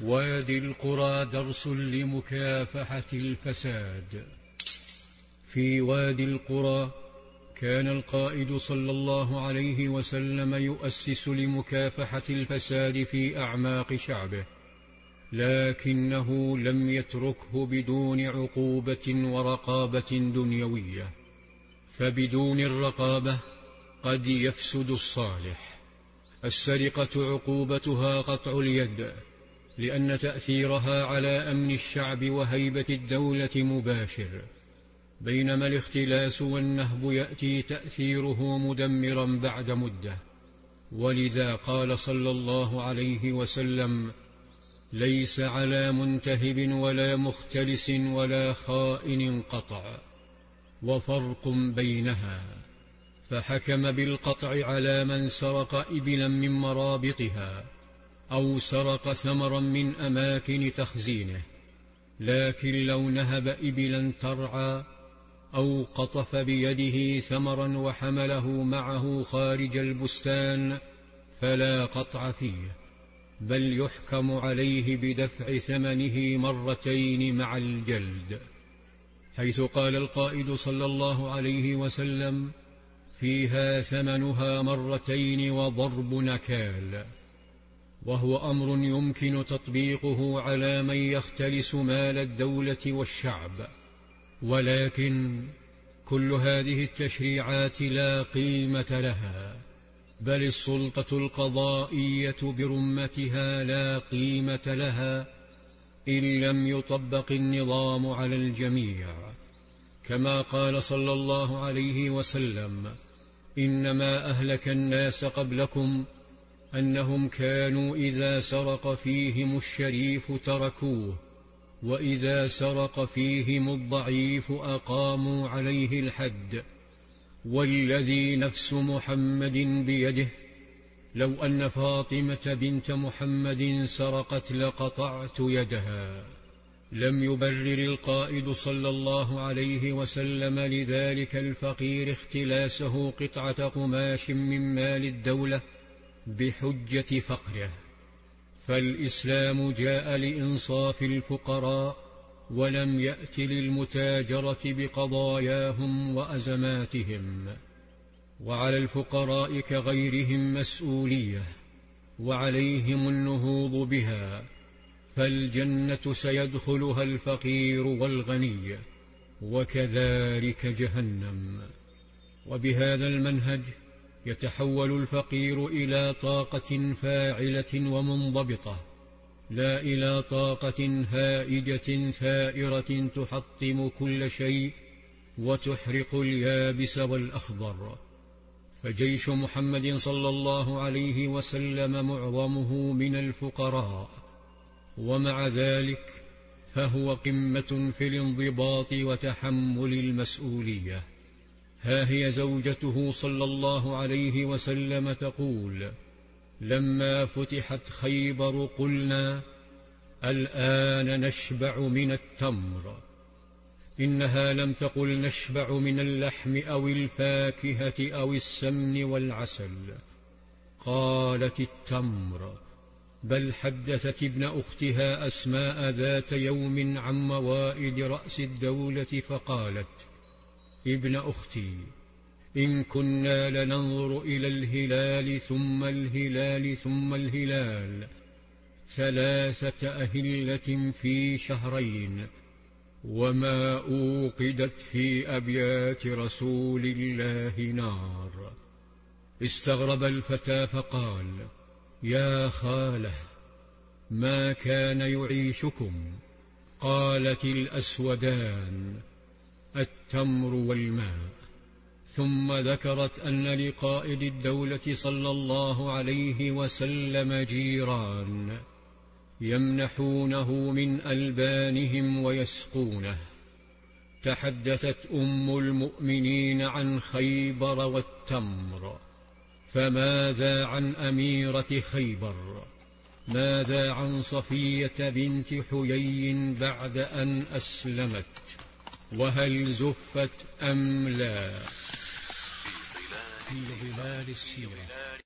وادي القرى درس لمكافحة الفساد. في وادي القرى كان القائد صلى الله عليه وسلم يؤسس لمكافحة الفساد في أعماق شعبه لكنه لم يتركه بدون عقوبة ورقابة دنيوية. فبدون الرقابة قد يفسد الصالح. السرقة عقوبتها قطع اليد. لأن تأثيرها على أمن الشعب وهيبة الدولة مباشر بينما الاختلاس والنهب يأتي تأثيره مدمرا بعد مدة. ولذا قال صلى الله عليه وسلم ليس على منتهب ولا مختلس ولا خائن قطع وفرق بينها. فحكم بالقطع على من سرق إبلا من مرابطها. أو سرق ثمرا من أماكن تخزينه لكن لو نهب إبلا ترعى أو قطف بيده ثمرا وحمله معه خارج البستان فلا قطع فيه بل يحكم عليه بدفع ثمنه مرتين مع الجلد. حيث قال القائد صلى الله عليه وسلم فيها ثمنها مرتين وضرب نكال. وهو أمر يمكن تطبيقه على من يختلس مال الدولة والشعب. ولكن كل هذه التشريعات لا قيمة لها بل السلطة القضائية برمتها لا قيمة لها إن لم يطبق النظام على الجميع. كما قال صلى الله عليه وسلم إنما أهلك الناس قبلكم أنهم كانوا إذا سرق فيهم الشريف تركوه وإذا سرق فيهم الضعيف أقاموا عليه الحد. والذي نفس محمد بيده لو أن فاطمة بنت محمد سرقت لقطعت يدها. لم يبرر القائد صلى الله عليه وسلم لذلك الفقير اختلاسه قطعة قماش من مال الدولة بحجة فقره. فالإسلام جاء لإنصاف الفقراء ولم يأت للمتاجرة بقضاياهم وأزماتهم. وعلى الفقراء كغيرهم مسؤولية وعليهم النهوض بها. فالجنة سيدخلها الفقير والغني وكذلك جهنم. وبهذا المنهج يتحول الفقير إلى طاقة فاعلة ومنضبطة لا إلى طاقة هائجة ثائرة تحطم كل شيء وتحرق اليابس والأخضر. فجيش محمد صلى الله عليه وسلم معظمه من الفقراء ومع ذلك فهو قمة في الانضباط وتحمل المسؤولية. ها هي زوجته صلى الله عليه وسلم تقول لما فتحت خيبر قلنا الآن نشبع من التمر. إنها لم تقل نشبع من اللحم أو الفاكهة أو السمن والعسل. قالت التمر بل حدثت ابن أختها أسماء ذات يوم عن موائد رأس الدولة فقالت ابن أختي إن كنا لننظر إلى الهلال ثم الهلال ثم الهلال ثلاثة أهلة في شهرين وما أوقدت في أبيات رسول الله نار. استغرب الفتى فقال يا خالة ما كان يعيشكم؟ قالت الأسودان التمر والماء. ثم ذكرت أن لقائد الدولة صلى الله عليه وسلم جيران يمنحونه من ألبانهم ويسقونه. تحدثت أم المؤمنين عن خيبر والتمر. فماذا عن أميرة خيبر؟ ماذا عن صفية بنت حيي بعد أن أسلمت؟ وهل زفت أم لا؟ في ظلال السيرة.